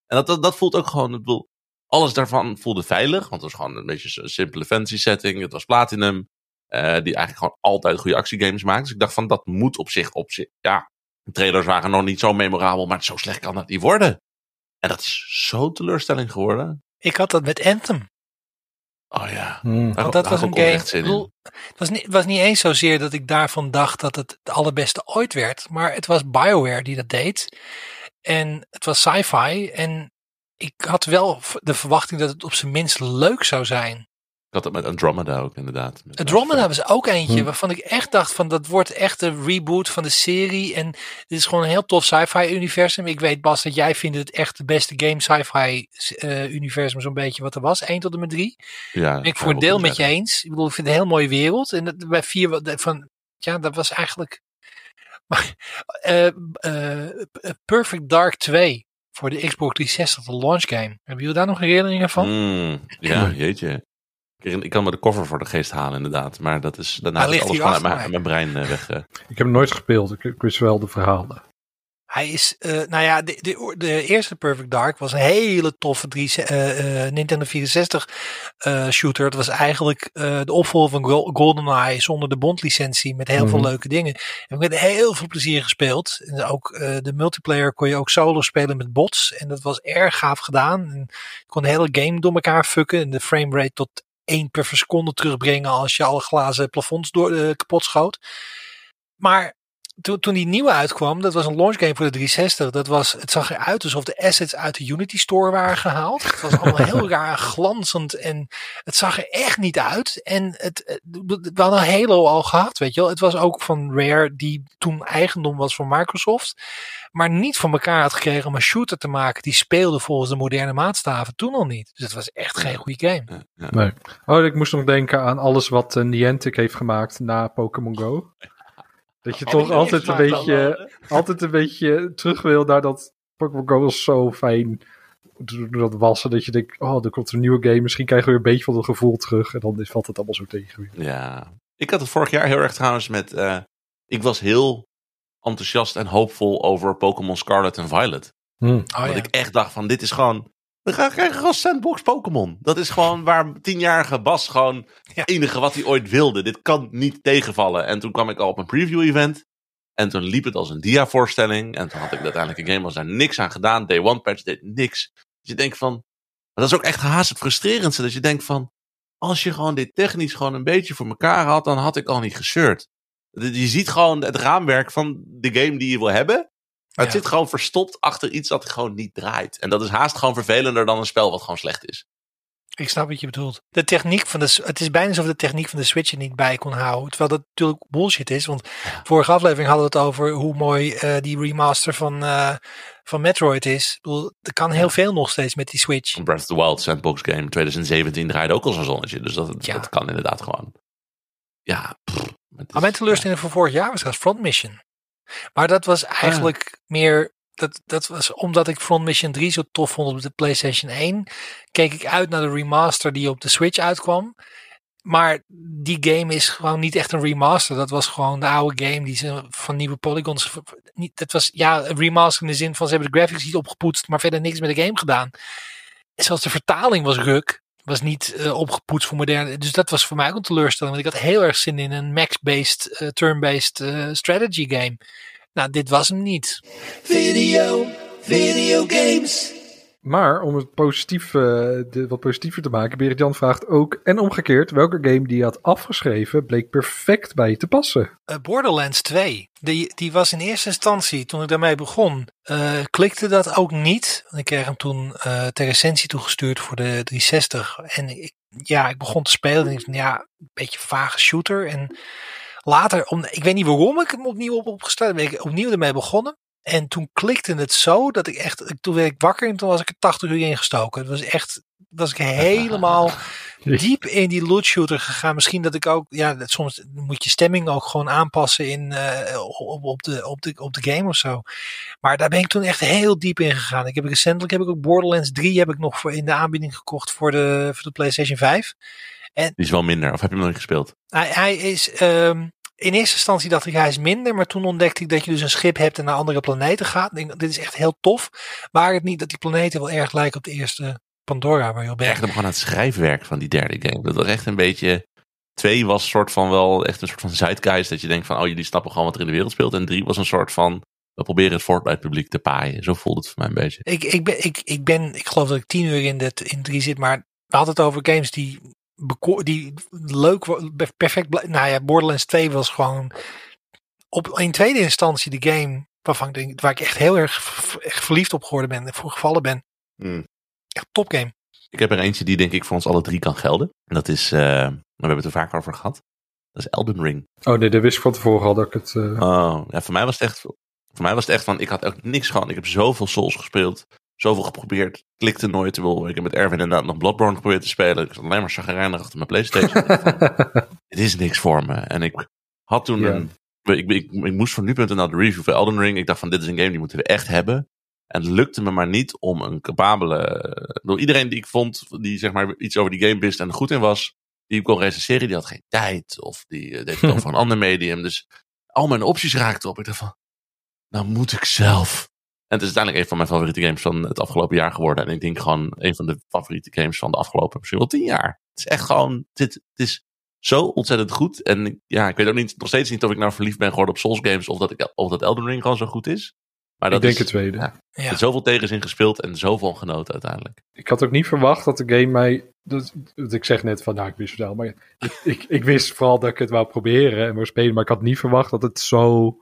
S4: En dat, dat, dat voelt ook gewoon, ik bedoel, alles daarvan voelde veilig. Want het was gewoon een beetje een simpele fantasy setting. Het was Platinum. eh, die eigenlijk gewoon altijd goede actiegames maakt. Dus ik dacht van, dat moet op zich, op zich, ja. De trailers waren nog niet zo memorabel, maar zo slecht kan dat niet worden. En dat is zo'n teleurstelling geworden.
S3: Ik had dat met Anthem.
S4: Oh ja.
S2: Hmm.
S4: Daar-
S3: Want dat was een game. bedoel, het, was niet, het was niet eens zozeer dat ik daarvan dacht dat het de allerbeste ooit werd. Maar het was BioWare die dat deed. En het was sci-fi. En ik had wel de verwachting dat het op zijn minst leuk zou zijn.
S4: Ik had het met Andromeda ook inderdaad. Met
S3: Andromeda was ook eentje
S2: Hm.
S3: waarvan ik echt dacht van dat wordt echt een reboot van de serie. En dit is gewoon een heel tof sci-fi universum. Ik weet Bas dat jij vindt het echt de beste game sci-fi eh, universum zo'n beetje wat er was. 1 tot en met 3.
S4: Ja,
S3: Ben ik voor een deel met je eens. Ik bedoel, ik vind het een heel mooie wereld. En dat, bij vier wa- van, ja, dat was eigenlijk. <laughs> Maar, eh, eh, Perfect Dark 2 voor de Xbox 360, de launch game. Hebben jullie daar nog herinneringen van?
S4: Mm, ja, <laughs> jeetje. Ik, kan me de cover voor de geest halen inderdaad. Maar dat is, daarna is alles
S3: hier
S4: gewoon uit
S3: achter
S4: mijn, brein eh, weg. eh.
S2: Ik heb hem nooit gespeeld, ik, ik wist wel de verhalen.
S3: Hij is, eh, nou ja, de, de, de eerste Perfect Dark was een hele toffe drie, eh, eh, Nintendo 64 eh, shooter. Het was eigenlijk eh, de opvolger van Gol- GoldenEye zonder de bondlicentie met heel veel
S2: Mhm.
S3: leuke dingen. En ik heb met heel veel plezier gespeeld. En ook eh, de multiplayer kon je ook solo spelen met bots. En dat was erg gaaf gedaan. En je kon de hele game door elkaar fucken en de framerate tot 1 per seconde terugbrengen als je alle glazen plafonds door, eh, kapot schoot. Maar toen, toen die nieuwe uitkwam, dat was een launch game voor de 360. Dat was, het zag eruit alsof de assets uit de Unity Store waren gehaald. Het was allemaal heel <laughs> raar glanzend en het zag er echt niet uit. En het, het- we hadden Halo al gehad, weet je wel. Het was ook van Rare, die toen eigendom was van Microsoft. Maar niet van elkaar had gekregen om een shooter te maken die speelde volgens de moderne maatstaven. Toen al niet. Dus het was echt geen goede game.
S2: Nee. Oh, ik moest nog denken aan alles wat eh, Niantic heeft gemaakt na Pokémon Go. <laughs> Dat je toch altijd een, beetje, <laughs> altijd een beetje terug wil naar dat Pokémon Go was zo fijn. Dat wassen, dat je denkt, oh, er komt er een nieuwe game. Misschien krijgen we weer een beetje van het gevoel terug. En dan is- valt het allemaal zo tegen weer.
S4: Ja. Ik had het vorig jaar heel erg trouwens met... eh, ik was heel enthousiast en hoopvol over Pokémon Scarlet en Violet.
S2: Hm.
S3: Oh,
S4: dat
S3: ja.
S4: ik echt dacht van, dit is gewoon... We gaan krijgen gewoon sandbox Pokémon. Dat is gewoon waar tienjarige Bas gewoon het enige wat hij ooit wilde. Dit kan niet tegenvallen. En toen kwam ik al op een preview event. En toen liep het als een dia-voorstelling. En toen had ik uiteindelijk een game, was daar niks aan gedaan. Day One patch deed niks. Dus je denkt van... Maar dat is ook echt haast het frustrerendste. Dat je denkt van... Als je gewoon dit technisch gewoon een beetje voor elkaar had, dan had ik al niet gezeurd. Je ziet gewoon het raamwerk van de game die je wil hebben. Maar het
S3: Ja.
S4: zit gewoon verstopt achter iets dat gewoon niet draait. En dat is haast gewoon vervelender dan een spel wat gewoon slecht is.
S3: Ik snap wat je bedoelt. De techniek van de, het is bijna alsof de techniek van de Switch er niet bij kon houden. Terwijl dat natuurlijk bullshit is. Want vorige aflevering hadden we het over hoe mooi eh, die remaster van, eh, van Metroid is. Ik bedoel, er kan heel veel nog steeds met die Switch.
S4: Breath of the Wild sandbox game 2017 draaide ook al zo'n zonnetje. Dus dat,
S3: Ja.
S4: dat kan inderdaad gewoon. Ja. pff, het is-
S3: mijn teleurstelling van vorig jaar was trouwens Front Mission. Maar dat was eigenlijk meer... Dat, dat was omdat ik Front Mission 3 zo tof vond op de PlayStation 1. Keek ik uit naar de remaster die op de Switch uitkwam. Maar die game is gewoon niet echt een remaster. Dat was gewoon de oude game die ze van nieuwe polygons. Niet, dat was ja, een remaster in de zin van ze hebben de graphics niet opgepoetst, maar verder niks met de game gedaan. En zelfs de vertaling was ruk. Was niet eh, opgepoetst voor moderne. Dus dat was voor mij ook een teleurstelling. Want ik had heel erg zin in een max-based, eh, turn-based eh, strategy game. Nou, dit was hem niet.
S1: Video, video games.
S2: Maar om het positief, eh, wat positiever te maken, Berit Jan vraagt ook, en omgekeerd, welke game die je had afgeschreven bleek perfect bij je te passen.
S3: Eh, Borderlands 2, die, die was in eerste instantie, toen ik daarmee begon, eh, klikte dat ook niet. Ik kreeg hem toen ter recensie toegestuurd voor de 360. En ik, ja, ik begon te spelen en ja, een beetje vage shooter. En later, om, ik weet niet waarom ik hem opnieuw op opgesteld ben, ik opnieuw ermee begonnen. En toen klikte het zo dat ik echt, toen werd ik wakker en toen was ik er 80 uur in gestoken. Het was echt, was ik <laughs> helemaal diep in die loot shooter gegaan. Misschien dat ik ook, ja, dat soms moet je stemming ook gewoon aanpassen in, eh, op, op, de, op, de, op de game of zo. Maar daar ben ik toen echt heel diep in gegaan. Ik heb recentelijk heb ik ook Borderlands 3 heb ik nog voor in de aanbieding gekocht voor de, voor de PlayStation 5.
S4: Die is wel minder. Of heb je hem nog niet gespeeld?
S3: Hij, hij is, ehm, in eerste instantie dacht ik hij is minder, maar toen ontdekte ik dat je dus een schip hebt en naar andere planeten gaat. Denk, dit is echt heel tof. Waar het niet dat die planeten wel erg lijken op de eerste Pandora waar je op bent.
S4: Echt gewoon aan het schrijfwerk van die derde game. Dat was echt een beetje... Twee was soort van wel echt een soort van zeitgeist. Dat je denkt van, oh jullie snappen gewoon wat er in de wereld speelt. En drie was een soort van, we proberen het Fortnite publiek te paaien. Zo voelde het voor mij een beetje.
S3: Ik, ik, ben, ik, ik ben, ik geloof dat ik tien uur in, dit, in drie zit, maar we hadden het over games die, die leuk, perfect, nou ja, Borderlands 2 was gewoon op, in tweede instantie de game waarvan ik denk, waar ik echt heel erg echt verliefd op geworden ben en voor gevallen ben.
S4: Hmm.
S3: Echt top game.
S4: Ik heb er eentje die denk ik voor ons alle drie kan gelden. En dat is, eh, we hebben het er vaak over gehad. Dat is Elden Ring.
S2: Oh nee, dat wist ik van tevoren al dat ik het... eh,
S4: Oh, ja, voor mij was het echt, voor mij was het echt van, ik had ook niks gewoon. Ik heb zoveel Souls gespeeld, zoveel geprobeerd, klikte nooit. Terwijl Ik heb met Erwin inderdaad nog Bloodborne geprobeerd te spelen. Ik zat alleen maar chagrijnig achter mijn Playstation. <laughs> het is niks voor me. En ik had toen een, ik, ik, ik moest van nu.nl de review voor Elden Ring. Ik dacht van, dit is een game die moeten we echt hebben. En het lukte me maar niet om een capabele... bedoel, iedereen die ik vond, die zeg maar iets over die game wist en er goed in was, die ik kon recenseren, die had geen tijd. Of die eh, deed het <laughs> over een ander medium. Dus al mijn opties raakten op. Ik dacht van, nou moet ik zelf. En het is uiteindelijk een van mijn favoriete games van het afgelopen jaar geworden. En ik denk gewoon een van de favoriete games van de afgelopen misschien wel tien jaar. Het is echt gewoon, dit, het is zo ontzettend goed. En ja, ik weet ook niet, nog steeds niet of ik nou verliefd ben geworden op Souls games. Of dat, ik, of dat Elden Ring gewoon zo goed is. Maar dat
S2: ik denk
S4: is,
S2: het tweede.
S4: ja.
S3: Ja.
S4: met zoveel tegenzin gespeeld en zoveel genoten uiteindelijk.
S2: Ik had ook niet verwacht dat de game mij... Dat, dat ik zeg net van, nou ik wist het wel, maar ik, ik, ik wist vooral dat ik het wou proberen en wou spelen. Maar ik had niet verwacht dat het zo...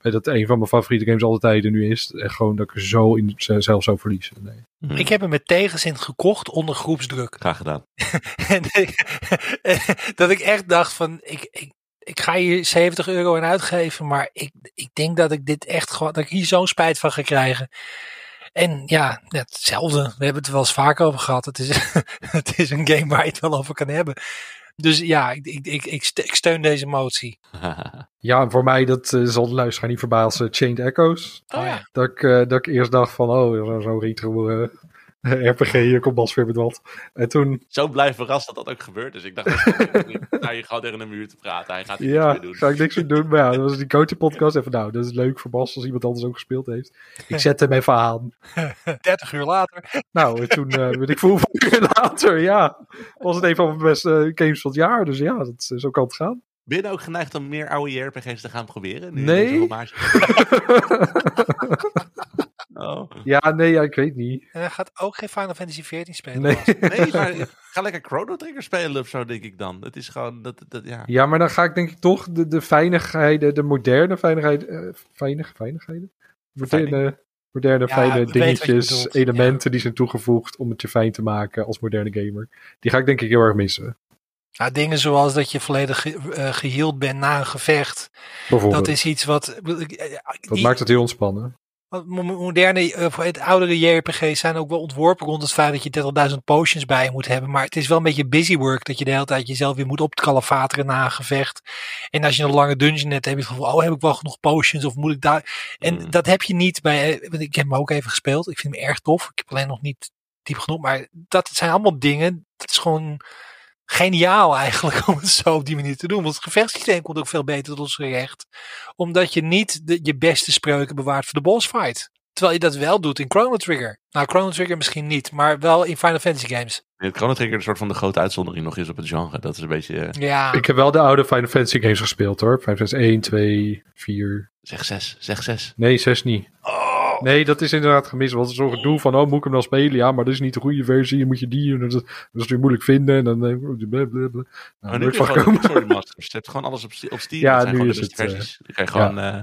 S2: Dat een van mijn favoriete games alle tijden nu is. En gewoon dat ik er zo in zelf zou verliezen. Nee.
S3: Ik heb hem met tegenzin gekocht onder groepsdruk.
S4: Graag gedaan. <laughs>
S3: En <laughs> dat ik echt dacht van, ik, ik, ik ga hier 70 euro in uitgeven, maar ik, ik denk dat ik dit echt gewoon, dat ik hier zo'n spijt van ga krijgen. En ja, hetzelfde. We hebben het er wel eens vaak over gehad. Het is, <laughs> het is een game waar je het wel over kan hebben. Dus ja, ik, ik, ik, ik ste- ik steun deze motie. <laughs>
S2: Ja, en voor mij, dat eh, zal de luisteraar niet verbazen, Chained Echoes.
S3: Oh ja.
S2: Dat ik, eh, dat ik eerst dacht van, oh, zo- zo'n retro eh, <laughs> RPG, hier komt Bas weer met wat. En toen,
S4: Zo blij verrast dat dat ook gebeurt. Dus ik dacht, nou, je gaat tegen een muur te praten. Hij gaat hier
S2: ja,
S4: niks doen.
S2: ga ik niks meer doen. Maar ja, dat was die coaching podcast. Even, nou, dat is leuk voor Bas als iemand anders ook gespeeld heeft. Ik zet hem even aan. <laughs>
S3: 30 uur later. <laughs>
S2: Nou, en toen uh, weet ik veel hoeveel uur later, ja, was het een van mijn beste games van het jaar. Dus ja, dat, zo kan het gaan.
S4: Ben je ook geneigd om meer oude JRPG's te gaan proberen? Nu
S2: Nee.
S4: Oh.
S2: ja, nee, ja, ik weet niet.
S3: En hij gaat ook geen Final Fantasy 14 spelen.
S2: Nee.
S4: Nee, maar <laughs> ga lekker Chrono Trigger spelen of zo, denk ik dan. Het is gewoon, dat, dat, ja.
S2: Ja, maar dan ga ik denk ik toch de, de fijnigheden, de moderne fijnigheden, eh fijnig, fijnigheden? Moderne, Moderne,
S3: Ja,
S2: fijne dingetjes, elementen die zijn toegevoegd om het je fijn te maken als moderne gamer. Die ga ik denk ik heel erg missen.
S3: Nou, dingen zoals dat je volledig ge, eh, geheeld bent na een gevecht.
S2: Bijvoorbeeld.
S3: Dat is iets wat. eh,
S2: Dat maakt het heel ontspannen.
S3: Moderne, eh, of het oudere JRPG's zijn ook wel ontworpen rond het feit dat je 30.000 potions bij je moet hebben. Maar het is wel een beetje busy work dat je de hele tijd jezelf weer moet opkalefateren na een gevecht. En als je een lange dungeon hebt, heb je het gevoel, oh heb ik wel genoeg potions of moet ik daar... En
S4: Mm.
S3: dat heb je niet bij, eh, want ik heb hem ook even gespeeld. Ik vind hem erg tof. Ik heb alleen nog niet diep genoeg, maar dat zijn allemaal dingen, dat is gewoon geniaal eigenlijk <laughs> om het zo op die manier te doen. Want het gevechtssysteem komt ook veel beter tot ons recht. Omdat je niet de, je beste spreuken bewaart voor de boss fight. Terwijl je dat wel doet in Chrono Trigger. Nou, Chrono Trigger misschien niet, maar wel in Final Fantasy games.
S4: Het Chrono Trigger een soort van de grote uitzondering nog is op het genre. Dat is een beetje, eh,
S3: Ja,
S2: Ik heb wel de oude Final Fantasy games gespeeld hoor. Final Fantasy 1, 2, 4.
S4: zeg zes, zeg zes.
S2: Nee, 6 niet.
S4: Oh,
S2: Nee, dat is inderdaad gemist. Want zo'n gedoe van, oh, moet ik hem dan spelen? Ja, maar dat is niet de goede versie. Moet je die, dat, dat is natuurlijk moeilijk vinden. En dan, eh, blablabla. Nou,
S4: nu kun
S2: van
S4: je gewoon. Sorry Masters. Je hebt gewoon alles op, op Steam.
S2: Ja,
S4: zijn
S2: nu
S4: gewoon
S2: is het, eh,
S4: versies. Je gewoon, eh,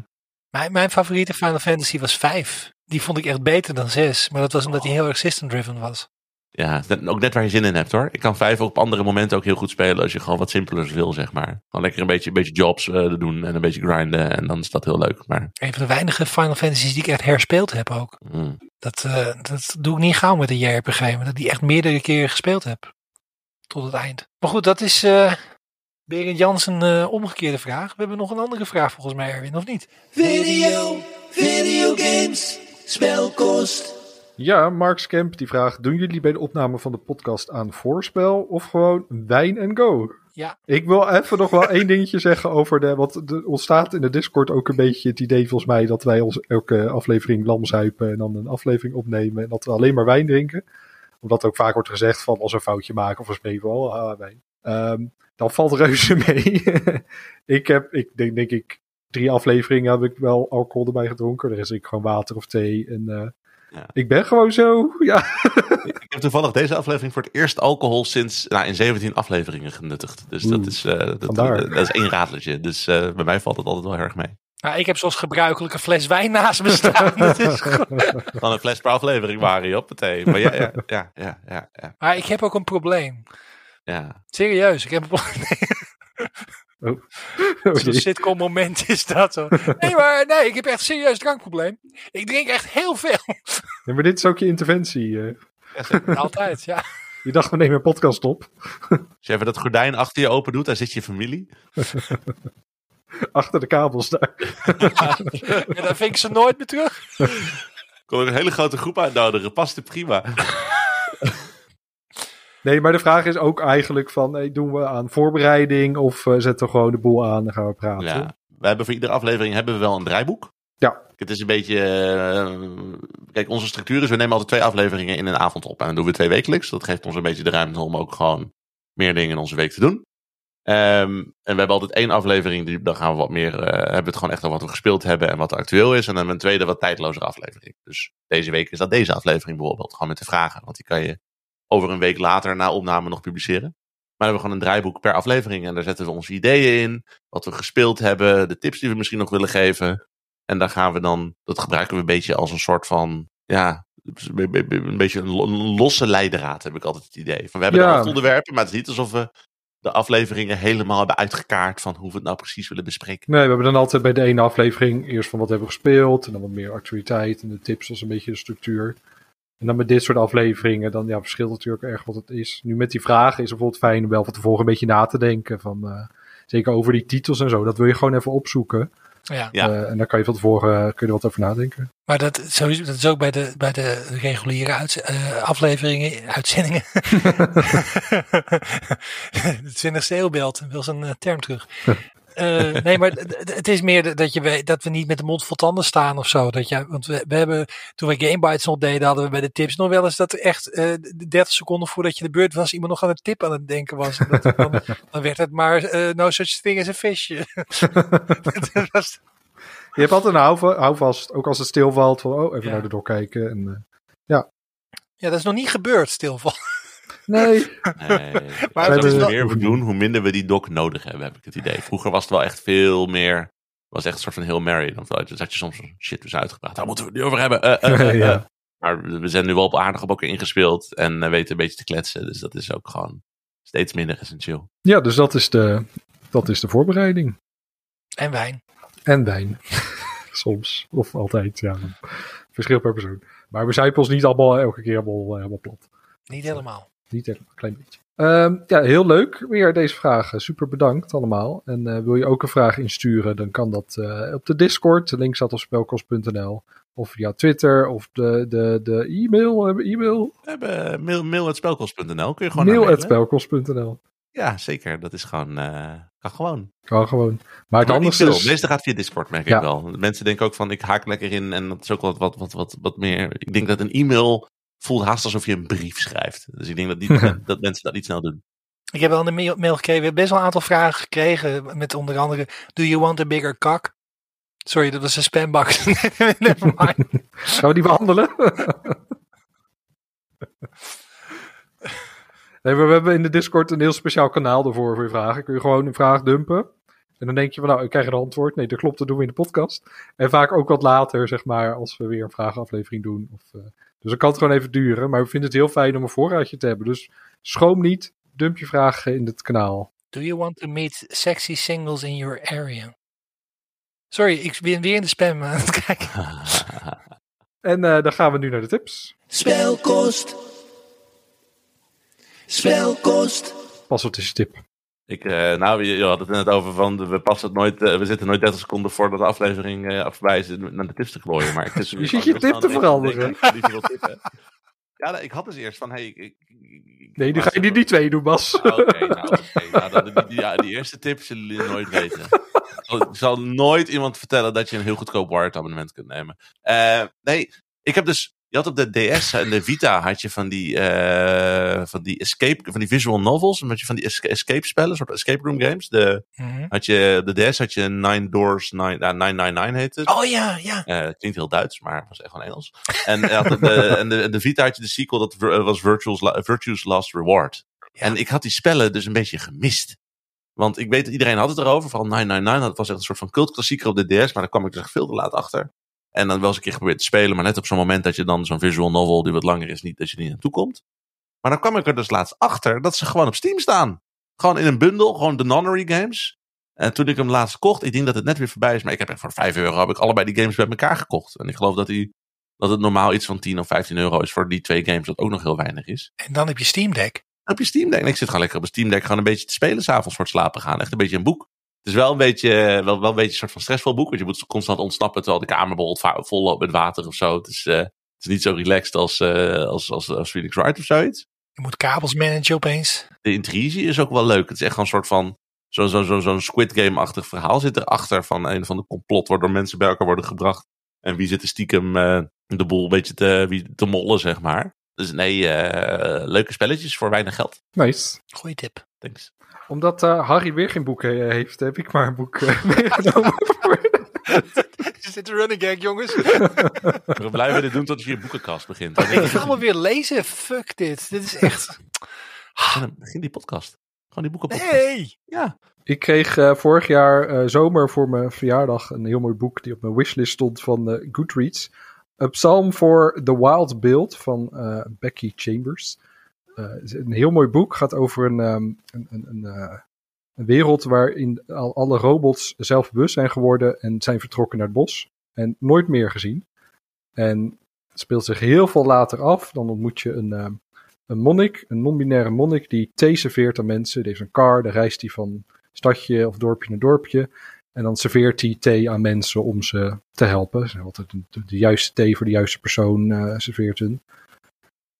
S3: mijn, mijn favoriete Final Fantasy was 5. Die vond ik echt beter dan 6. Maar dat was omdat hij heel erg system driven was.
S4: Ja, ook net waar je zin in hebt hoor. Ik kan vijf ook op andere momenten ook heel goed spelen als je gewoon wat simpeler wil, zeg maar. Gewoon lekker een beetje, een beetje jobs eh, doen en een beetje grinden en dan is dat heel leuk. Maar
S3: Een van de weinige Final Fantasies die ik echt herspeeld heb ook.
S4: mm,
S3: Dat, eh, dat doe ik niet gauw met een JRPG, maar dat ik die echt meerdere keren gespeeld heb. Tot het eind. Maar goed, dat is eh Berend Jans een eh, omgekeerde vraag. We hebben nog een andere vraag volgens mij, Erwin, of niet?
S1: Video, videogames, spelkost.
S2: Ja, Mark Skemp die vraagt: Doen jullie bij de opname van de podcast aan voorspel of gewoon wijn en go?
S3: Ja.
S2: Ik wil even nog wel één dingetje zeggen over de. Want er ontstaat in de Discord ook een beetje het idee, volgens mij, dat wij ons elke aflevering lamzuipen en dan een aflevering opnemen. En dat we alleen maar wijn drinken. Omdat ook vaak wordt gezegd van als we een foutje maken of een spreekwoord, ah, wijn. Ehm, dan valt reuze mee. <laughs> ik heb, ik denk, denk ik, drie afleveringen heb ik wel alcohol erbij gedronken. Er is ik gewoon water of thee. En eh,
S4: Ja.
S2: ik ben gewoon zo, ja.
S4: ik heb toevallig deze aflevering voor het eerst alcohol sinds nou, in 17 afleveringen genuttigd. Dus dat is, eh, dat, is één raadletje. Dus eh, bij mij valt het altijd wel erg mee.
S3: Nou, ik heb zoals gebruikelijk een fles wijn naast me staan. <laughs> Dat is.
S4: Dan een fles per aflevering waren op thee. Maar ja, ja, ja, ja, ja, ja,
S3: maar ik heb ook een probleem.
S4: ja.
S3: Serieus, ik heb een probleem.
S2: Oh, <laughs>
S3: Zo'n
S2: jee. <laughs>
S3: sitcom moment is dat zo. Nee, maar nee, ik heb echt een serieus drankprobleem. Ik drink echt heel veel.
S2: Ja, maar dit is ook je interventie. eh.
S3: Altijd, ja.
S2: je dacht, we nemen een podcast op.
S4: Als je even dat gordijn achter je open doet, daar zit je familie. <laughs>
S2: Achter de kabels daar.
S3: En dan vind ik ze nooit meer terug.
S4: Kon ik een hele grote groep uitnodigen. Past het prima.
S2: Nee, maar de vraag is ook eigenlijk van, hey, doen we aan voorbereiding of eh, zetten we gewoon de boel aan en gaan we praten?
S4: Ja. We hebben voor iedere aflevering hebben we wel een draaiboek.
S2: Ja.
S4: Het is een beetje. eh, kijk, onze structuur is: we nemen altijd twee afleveringen in een avond op. En dan doen we twee wekelijks. Dat geeft ons een beetje de ruimte om ook gewoon meer dingen in onze week te doen. Ehm, en we hebben altijd één aflevering. Die, dan gaan we wat meer. eh, hebben we het gewoon echt over wat we gespeeld hebben en wat er actueel is. En dan een tweede, wat tijdlozere aflevering. Dus deze week is dat deze aflevering bijvoorbeeld. Gewoon met de vragen. Want die kan je over een week later na opname nog publiceren. Maar we hebben gewoon een draaiboek per aflevering. En daar zetten we onze ideeën in. Wat we gespeeld hebben. De tips die we misschien nog willen geven. En daar gaan we dan. Dat gebruiken we een beetje als een soort van. Ja. Een beetje een lo- een losse leidraad heb ik altijd het idee. Van, we hebben
S2: Ja.
S4: de hoofdonderwerpen. Maar het is niet alsof we de afleveringen helemaal hebben uitgekaart. Van hoe we het nou precies willen bespreken.
S2: Nee, we hebben dan altijd bij de ene aflevering eerst van wat hebben we gespeeld. En dan wat meer actualiteit en de tips als een beetje de structuur. En dan met dit soort afleveringen, dan ja, verschilt natuurlijk erg wat het is. Nu met die vragen is het bijvoorbeeld fijn om wel van tevoren een beetje na te denken. Van, eh, zeker over die titels en zo. Dat wil je gewoon even opzoeken.
S3: Ja.
S4: Ja.
S2: Eh, en dan kan je van tevoren eh, kun je er wat over nadenken.
S3: Maar dat, sowieso, dat is ook bij de, bij de reguliere uitz- eh, afleveringen, uitzendingen. de 20 eeuwbeeld, wil zijn term terug. <laughs> Eh, nee, maar het is meer dat- je dat we niet met de mond vol tanden staan of zo. Dat je, want we, we hebben, toen we Gamebites nog deden, hadden we bij de tips nog wel eens dat echt eh, de 30 seconden voordat je de beurt was, iemand nog aan het tip aan het denken was. En dat, dan, <laughs> dan werd het maar eh no such thing as a. <laughs> <laughs> Dat was-
S2: Je hebt altijd een houva- houvast, ook als het stilvalt. Van, oh, even
S3: Ja.
S2: naar de dok kijken. En, eh,
S3: ja, dat is nog niet gebeurd, stilval.
S2: Nee,
S4: Nee.
S3: Maar
S2: het is
S4: meer we doen, hoe minder we die doc nodig hebben, heb ik het idee. Vroeger was het wel echt veel meer. was echt een soort van heel Mary. Dan zat je soms shit, we zijn uitgepraat. Daar moeten we het niet over hebben. Eh, eh, <laughs> eh.
S2: Ja.
S4: Maar we zijn nu wel op aardige bokken ingespeeld en weten een beetje te kletsen. Dus dat is ook gewoon steeds minder essentieel.
S2: ja, dus dat is, de, dat is de voorbereiding.
S3: En wijn.
S2: En wijn. <laughs> Soms. Of altijd, ja. Verschil per persoon. Maar we zuipen ons niet allemaal elke keer helemaal, helemaal plat.
S3: Niet helemaal.
S2: Niet helemaal, een klein beetje. Ehm, ja, heel leuk weer deze vragen. Super bedankt allemaal. En eh, wil je ook een vraag insturen, dan kan dat eh, op de Discord. De link staat op spelkost.nl. Of via Twitter of de, de, de e-mail. Hebben we e-mail?
S4: We hebben eh, mail, mail@spelkost.nl. Kun je gewoon naar
S2: Mail at spelkost.nl.
S4: Ja, zeker. Dat is gewoon, eh, kan gewoon.
S2: Kan gewoon. Maar het
S4: Maar niet
S2: anders is...
S4: De meeste gaat via Discord, merk
S2: Ja.
S4: ik wel. Mensen denken ook van, ik haak lekker in. En dat is ook wat, wat, wat, wat, wat meer... Ik denk dat een e-mail voelt haast alsof je een brief schrijft. Dus ik denk dat, niet, <laughs> dat mensen dat niet snel doen.
S3: Ik heb wel de mail, gekregen. We hebben best wel een aantal vragen gekregen. Met onder andere: Do you want a bigger cock? Sorry, dat was een <laughs> mind.
S2: Gaan we die behandelen? nee, maar we hebben in de Discord een heel speciaal kanaal ervoor voor je vragen. Kun je gewoon een vraag dumpen. En dan denk je van nou, ik krijg een antwoord. Nee, dat klopt, dat doen we in de podcast. En vaak ook wat later, zeg maar, als we weer een vragenaflevering doen. Of, eh, dus dan kan het gewoon even duren. Maar we vinden het heel fijn om een voorraadje te hebben. Dus schroom niet, dump je vragen in het kanaal.
S3: Do you want to meet sexy singles in your area? Sorry, ik ben weer in de spam aan het kijken. <laughs>
S2: En eh, dan gaan we nu naar de tips.
S1: Spelkost. Spelkost.
S2: Pas wat is je tip?
S4: Ik, eh, nou, je, je had het net over van, we passen het nooit, eh, we zitten nooit 30 seconden voordat de aflevering eh voorbij is naar de tips te klooien. Maar ik zit <laughs>
S2: Je ziet je tip te veranderen.
S4: Ja, nou, ik had dus eerst van, hey, ik,
S2: Nee, nu ga je die, die twee doen, Bas.
S4: Ah, Oké, nou, nou dan, die, ja, die eerste tip zullen jullie nooit weten. Ik zal nooit iemand vertellen dat je een heel goedkoop Wired abonnement kunt nemen. Eh, nee, ik heb dus, je had op de DS en de Vita had je van die, eh, van die escape, van die visual novels, een beetje van die esca- escape spellen, soort escape room games. De,
S3: Mhm.
S4: had je, de DS had je Nine Doors, Nine, nou, 999 heet het.
S3: Oh ja, ja.
S4: Eh, klinkt heel Duits, maar het was echt gewoon Engels. En, had <laughs> de, en, de, Vita had je de sequel, dat was Virtue's, Virtue's Last Reward.
S3: Ja.
S4: En ik had die spellen dus een beetje gemist. Want ik weet dat iedereen had het erover, vooral 999. Dat was echt een soort van cultklassieker op de DS, maar daar kwam ik dus echt veel te laat achter. En dan wel eens een keer geprobeerd te spelen, maar net op zo'n moment dat je dan zo'n visual novel die wat langer is, niet dat je niet naartoe komt. Maar dan kwam ik er dus laatst achter dat ze gewoon op Steam staan. Gewoon in een bundel, gewoon de Nonary games. En toen ik hem laatst kocht, ik denk dat het net weer voorbij is, maar ik heb echt voor 5 euro heb ik allebei die games bij elkaar gekocht. En ik geloof dat, die, dat het normaal iets van 10 of 15 euro is voor die twee games, wat ook nog heel weinig is.
S3: En dan heb je Steam Deck.
S4: Dan heb je Steam Deck. En ik zit gewoon lekker op een Steam Deck gewoon een beetje te spelen s'avonds voor het slapen gaan. Echt een beetje een boek. Het is wel een beetje, wel, wel een beetje een soort van stressvol boek, want je moet constant ontsnappen terwijl de kamer bijvoorbeeld vol loopt met water of zo. Het is, eh, het is niet zo relaxed als, eh als, als, als Phoenix Wright of zoiets.
S3: Je moet kabels managen opeens.
S4: de intrige is ook wel leuk. Het is echt gewoon een soort van. Zo'n zo, zo, zo'n Squid Game-achtig verhaal zit erachter. Van een van de complot waardoor mensen bij elkaar worden gebracht. En wie zit er stiekem eh, de boel een beetje te, wie, te mollen, zeg maar. Dus nee, eh, leuke spelletjes voor weinig geld.
S2: Nice.
S3: Goeie tip.
S4: Thanks.
S2: Omdat eh, Harry weer geen boek eh, heeft, heb ik maar een boek eh, <laughs> meegenomen.
S3: Is dit een running gag, jongens? <laughs>
S4: We blijven dit doen tot je je boekenkast begint.
S3: ik ga allemaal weer lezen. Fuck dit. Dit is echt...
S4: Begin die podcast. Gewoon die boekenpodcast.
S3: Nee!
S4: Ja.
S2: Ik kreeg eh, vorig jaar eh, zomer voor mijn verjaardag een heel mooi boek die op mijn wishlist stond van eh, Goodreads. A Psalm for the Wild Build van eh, Becky Chambers. Eh, een heel mooi boek. Gaat over een, ehm, een, een, een, eh, een wereld waarin al, alle robots zelfbewust zijn geworden en zijn vertrokken naar het bos. En nooit meer gezien. En het speelt zich heel veel later af. Dan ontmoet je een, ehm, een monnik, een non-binaire monnik, die thee serveert aan mensen. Die heeft een kar, daar reist hij van stadje of dorpje naar dorpje. En dan serveert hij thee aan mensen om ze te helpen. Ze altijd de, juiste thee voor de juiste persoon eh, serveert hun.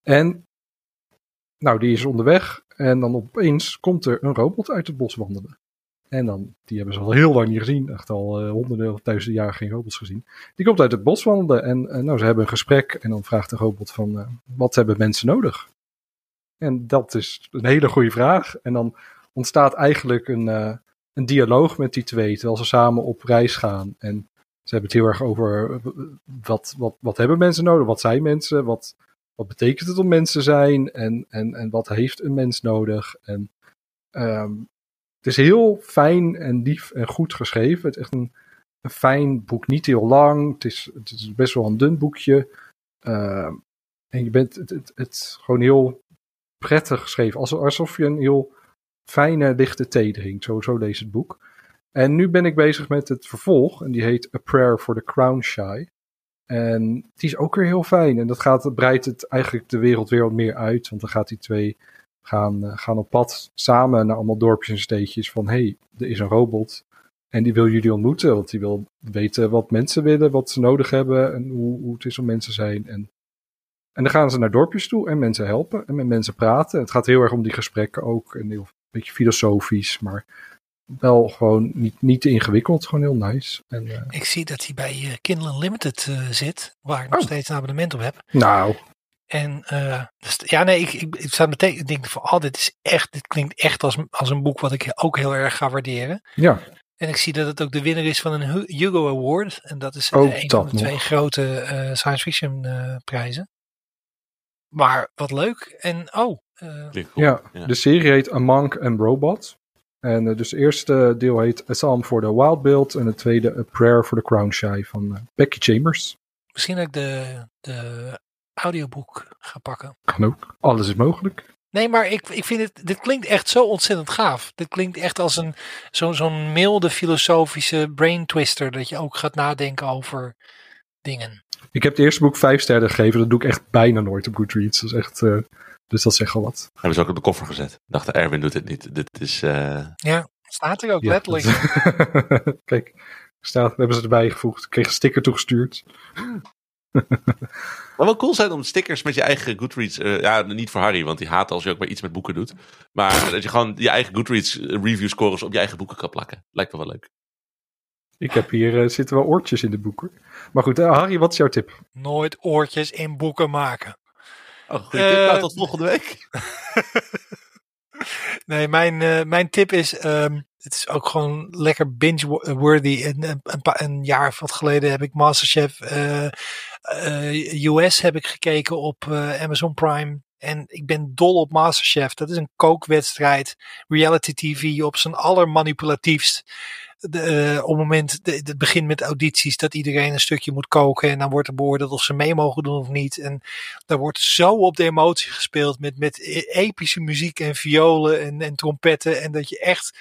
S2: En nou, die is onderweg. En dan opeens komt er een robot uit het bos wandelen. En dan, die hebben ze al heel lang niet gezien. Echt al eh, honderden of duizenden jaren geen robots gezien. Die komt uit het bos wandelen. En eh, nou, ze hebben een gesprek. En dan vraagt de robot van, eh, wat hebben mensen nodig? En dat is een hele goede vraag. En dan ontstaat eigenlijk een, een dialoog met die twee, terwijl ze samen op reis gaan. En ze hebben het heel erg over wat, wat, wat hebben mensen nodig, wat zijn mensen, wat, wat betekent het om mens te zijn en, en, en wat heeft een mens nodig. En ehm, het is heel fijn en lief en goed geschreven. Het is echt een, fijn boek. Niet heel lang. Het is, het is best wel een dun boekje. Eh, en je bent het, het, gewoon heel prettig geschreven. Alsof, alsof je een heel fijne, lichte thee drinkt. Zo, zo lees het boek. En nu ben ik bezig met het vervolg. En die heet A Prayer for the Crown Shy. En die is ook weer heel fijn. En dat gaat, breidt het eigenlijk de wereld weer wat meer uit. Want dan gaat die twee gaan, eh, gaan op pad samen naar allemaal dorpjes en steetjes. Van hé, hey, er is een robot. En die wil jullie ontmoeten. Want die wil weten wat mensen willen, wat ze nodig hebben. En hoe, hoe het is om mensen zijn. En, en dan gaan ze naar dorpjes toe en mensen helpen. En met mensen praten. Het gaat heel erg om die gesprekken ook. En heel een beetje filosofisch. Maar wel gewoon niet, niet te ingewikkeld. Gewoon heel nice. En, eh,
S3: Ik zie dat hij bij eh, Kindle Unlimited eh, zit, waar ik nog
S2: Oh.
S3: steeds een abonnement op heb.
S2: nou,
S3: En dus, ja, nee, ik, ik, meteen, ik denk van, oh, dit is echt, dit klinkt echt als, als een boek wat ik ook heel erg ga waarderen.
S2: ja.
S3: En ik zie dat het ook de winnaar is van een Hu- Hugo Award. En dat is
S2: Ook
S3: een
S2: dat
S3: van de
S2: nog.
S3: twee grote eh, science fiction eh, prijzen. Maar wat leuk. En oh, eh.
S2: Ja,
S4: Ja.
S2: de serie heet A Monk and Robot. En eh, dus het eerste deel heet A Psalm for the Wild Build. En het tweede A Prayer for the Crown Shy van eh, Becky Chambers.
S3: misschien dat ik de, de audioboek ga pakken.
S2: Kan ook. Alles is mogelijk.
S3: Nee, maar ik, ik vind het, dit klinkt echt zo ontzettend gaaf. Dit klinkt echt als een zo- zo'n milde filosofische brain twister. Dat je ook gaat nadenken over dingen.
S2: Ik heb het eerste boek vijf sterren gegeven. Dat doe ik echt bijna nooit op Goodreads. Dat is echt, eh, dus dat zegt al wat.
S4: Hebben ze ook op de koffer gezet. Dachten, Erwin doet het niet. Dit is... eh,
S3: Ja, staat er ook
S2: Ja,
S3: letterlijk.
S2: dat- <laughs> Kijk, staat, hebben ze erbij gevoegd. Ik kreeg een sticker toegestuurd.
S4: Maar wel cool zijn om stickers met je eigen Goodreads. eh, ja, niet voor Harry, want die haat als je ook maar iets met boeken doet. Maar <laughs> dat je gewoon je eigen Goodreads eh, review scores op je eigen boeken kan plakken. Lijkt me wel leuk.
S2: Ik heb hier zitten wel oortjes in de boeken. Maar goed, Harry, wat is jouw tip?
S3: Nooit oortjes in boeken maken.
S4: Oh, tip.
S3: Eh,
S4: Nou, tot volgende week. <laughs>
S3: Nee, mijn, eh, mijn tip is, ehm, het is ook gewoon lekker binge-worthy. Een, een, een, pa- een jaar of wat geleden heb ik Masterchef eh, eh, US heb ik gekeken op eh, Amazon Prime. En ik ben dol op Masterchef. Dat is een kookwedstrijd, reality TV op zijn allermanipulatiefst. De, eh, op het moment, het begint met audities, dat iedereen een stukje moet koken. En dan wordt er beoordeeld of ze mee mogen doen of niet. En daar wordt zo op de emotie gespeeld met, met e- epische muziek en violen en, en trompetten. En dat je echt.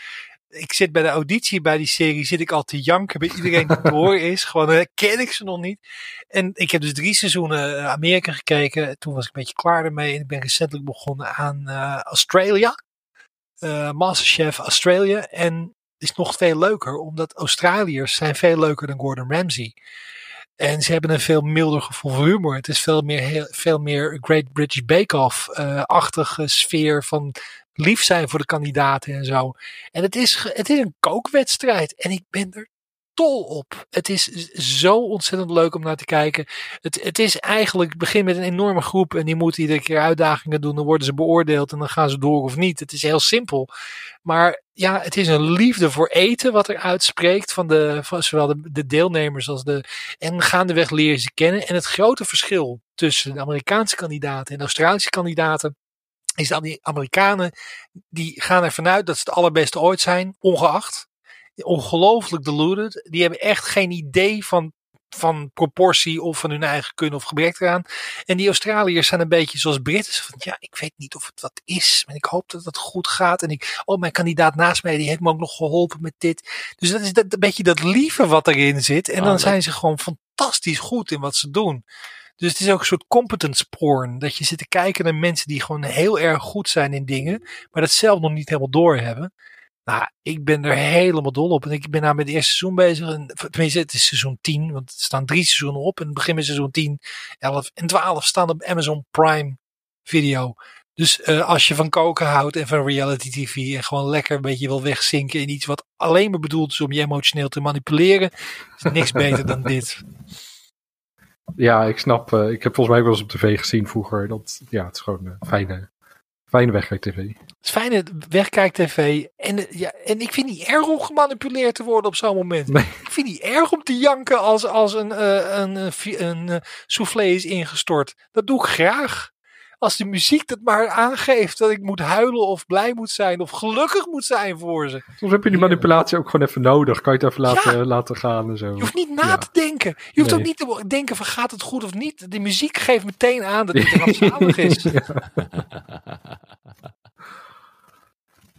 S3: Ik zit bij de auditie bij die serie, zit ik al te janken bij iedereen die <laughs> door is. Gewoon, eh, ken ik ze nog niet. En ik heb dus drie seizoenen eh, Amerika gekeken. Toen was ik een beetje klaar ermee. En ik ben recentelijk begonnen aan eh Australia. Eh, Masterchef Australia. En is nog veel leuker, omdat Australiërs zijn veel leuker dan Gordon Ramsay. En ze hebben een veel milder gevoel voor humor. Het is veel meer, heel, veel meer Great British Bake Off-achtige sfeer van lief zijn voor de kandidaten en zo. En het is, het is een kookwedstrijd. En ik ben er dol op. Het is zo ontzettend leuk om naar te kijken. Het, het is eigenlijk, het begint met een enorme groep en die moeten iedere keer uitdagingen doen. Dan worden ze beoordeeld en dan gaan ze door of niet. Het is heel simpel. Maar ja, het is een liefde voor eten wat er uitspreekt van, de, van zowel de, de deelnemers als de. En gaandeweg leer je ze kennen. En het grote verschil tussen de Amerikaanse kandidaten en de Australische kandidaten is dat die Amerikanen die gaan ervan uit dat ze het allerbeste ooit zijn, ongeacht. Ongelooflijk deluded. Die hebben echt geen idee van, van proportie of van hun eigen kunnen of gebrek eraan. En die Australiërs zijn een beetje zoals Britten. Van, ja, ik weet niet of het wat is. Maar ik hoop dat het goed gaat. En ik, oh, mijn kandidaat naast mij, die heeft me ook nog geholpen met dit. Dus dat is dat, een beetje dat lieve wat erin zit. En dan
S4: leuk.
S3: zijn ze gewoon fantastisch goed in wat ze doen. Dus het is ook een soort competence porn. Dat je zit te kijken naar mensen die gewoon heel erg goed zijn in dingen. Maar dat zelf nog niet helemaal doorhebben. Nou, ik ben er helemaal dol op. En ik ben nou met het eerste seizoen bezig. En, tenminste, het is seizoen 10. Want er staan drie seizoenen op. En het begin met seizoen 10, 11 en 12 staan op Amazon Prime Video. Dus eh, als je van koken houdt en van reality tv. En gewoon lekker een beetje wil wegzinken in iets wat alleen maar bedoeld is om je emotioneel te manipuleren. Is niks beter dan dit. <laughs>
S2: Ja, ik snap. eh, ik heb volgens mij ook wel eens op tv gezien vroeger. Dat, ja, het is gewoon een fijne, fijne wegkijk tv.
S3: Het is fijne wegkijk-tv. En, eh, ja, en ik vind niet erg om gemanipuleerd te worden op zo'n moment.
S2: Nee.
S3: Ik vind niet erg om te janken als, als een, eh, een, een, vi- een, eh, soufflé is ingestort. Dat doe ik graag. Als die muziek dat maar aangeeft dat ik moet huilen of blij moet zijn of gelukkig moet zijn voor ze.
S2: Soms heb je die manipulatie ook gewoon even nodig. Kan je het even laten, laten gaan en zo.
S3: Je hoeft niet na
S2: Ja.
S3: te denken. Je hoeft
S2: Nee.
S3: ook niet te denken van gaat het goed of niet. Die muziek geeft meteen aan dat het <laughs> rampzalig is.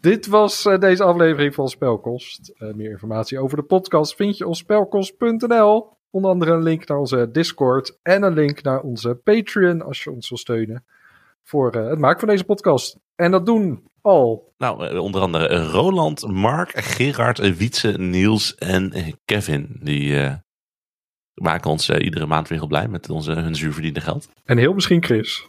S2: Dit was eh, deze aflevering van Spelkost. Eh, meer informatie over de podcast vind je op spelkost.nl. Onder andere een link naar onze Discord en een link naar onze Patreon als je ons wil steunen voor eh, het maken van deze podcast. En dat doen al.
S4: Nou, eh, onder andere Roland, Mark, Gerard, Wietse, Niels en Kevin. Die eh, maken ons iedere maand weer heel blij met onze, hun zuurverdiende geld.
S2: En heel misschien Chris.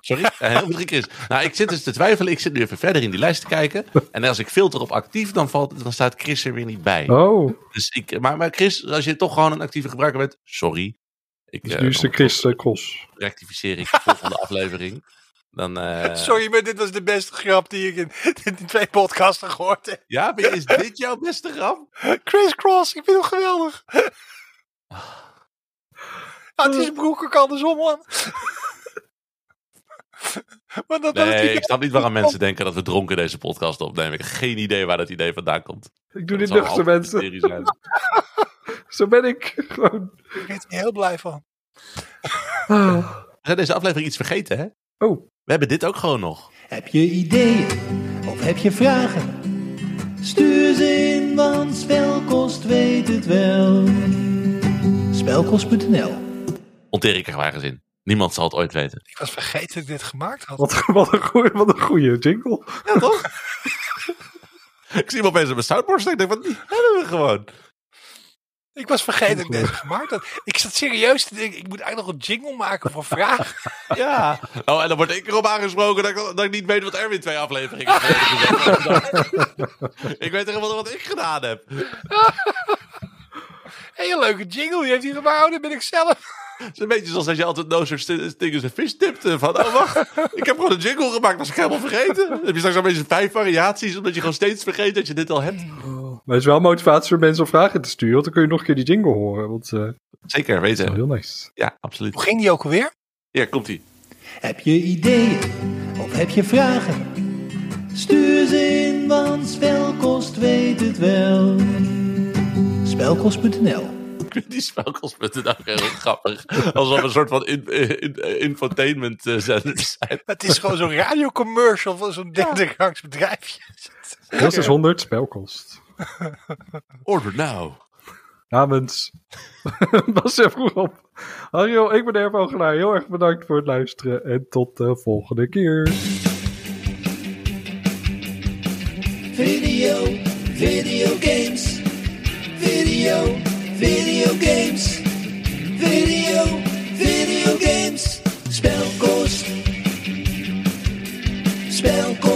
S4: Sorry? <laughs> Heel drie keer. Nou, ik zit dus te twijfelen. Ik zit nu even verder in die lijst te kijken. En als ik filter op actief, dan, valt, dan staat Chris er weer niet bij.
S2: Oh,
S4: Dus ik, maar, maar Chris, als je toch gewoon een actieve gebruiker bent, sorry. Ik,
S2: dus
S4: eh,
S2: nu is de
S4: dan
S2: Chris eh, Cross.
S4: rectificeer ik de volgende aflevering. Dan, eh, <laughs>
S3: Sorry, maar dit was de beste grap die ik in, <laughs> in die twee podcasten gehoord heb.
S4: Ja, maar is dit jouw beste grap? <laughs>
S3: Chris Cross, ik vind hem geweldig. Ah, het is een broek ook andersom, man. maar dat,
S4: Nee, ik snap niet waarom mensen denken dat we dronken deze podcast opnemen. Ik heb geen idee waar dat idee vandaan komt.
S2: Ik doe
S4: Dat
S2: dit nuchter, mensen. Zo ben ik. Gewoon.
S3: Ik ben er heel blij van.
S4: We zijn deze aflevering iets vergeten, hè?
S2: Oh,
S4: We hebben dit ook gewoon nog.
S1: Heb je ideeën of heb je vragen? Stuur ze in, want Spelkost weet het wel. Spelkost.nl
S4: Monteer ik er gewoon ergens in. Niemand zal het ooit weten.
S3: Ik was vergeten dat ik dit gemaakt had.
S2: wat, wat, een goeie, wat een goeie jingle.
S4: Ja, toch? <laughs> ik zie hem opeens op mijn soundboard. Ik denk die hebben we gewoon.
S3: Ik was vergeten dat ik deze gemaakt had. Ik zat serieus te denken, ik moet eigenlijk nog een jingle maken voor vragen. <laughs>
S4: Ja. Oh, en dan word ik erop aangesproken dat ik, dat ik niet weet wat Erwin twee afleveringen. <laughs> Ik weet helemaal wat ik gedaan heb. <laughs>
S3: Hele leuke jingle, die heeft hij gemaakt. Dat ben ik zelf.
S4: Het is een beetje zoals als je altijd no such thing as a fish tipte. Van, oh wacht, ik heb gewoon een jingle gemaakt, was ik helemaal vergeten. Dan heb je straks een beetje vijf variaties, omdat je gewoon steeds vergeet dat je dit al hebt.
S2: Maar het is wel motivatie voor mensen om vragen te sturen. Want dan kun je nog een keer die jingle horen. Want eh, dat
S4: Zeker,
S2: is wel
S4: weten.
S2: heel nice.
S4: Ja, absoluut.
S3: Hoe ging die ook alweer?
S4: Hier, komt-ie.
S1: Heb je ideeën of heb je vragen? Stuur ze in, want Spelkost weet het wel. Spelkost.nl <laughs>
S4: die spelkost.nl heel grappig. Alsof we een soort van in, in, infotainment eh, zender zijn.
S3: Het is gewoon zo'n radiocommercial van zo'n 30 rangs bedrijfje.
S2: Dat is 100 spelkost. <laughs>
S4: Order now.
S2: Namens <laughs> Bas en Vroegop. Harjo, ik ben Erf Ogelaar. Heel erg bedankt voor het luisteren. En tot de volgende keer.
S1: Video, video games. Video, video games. Video, video games. Spelkost. Spel,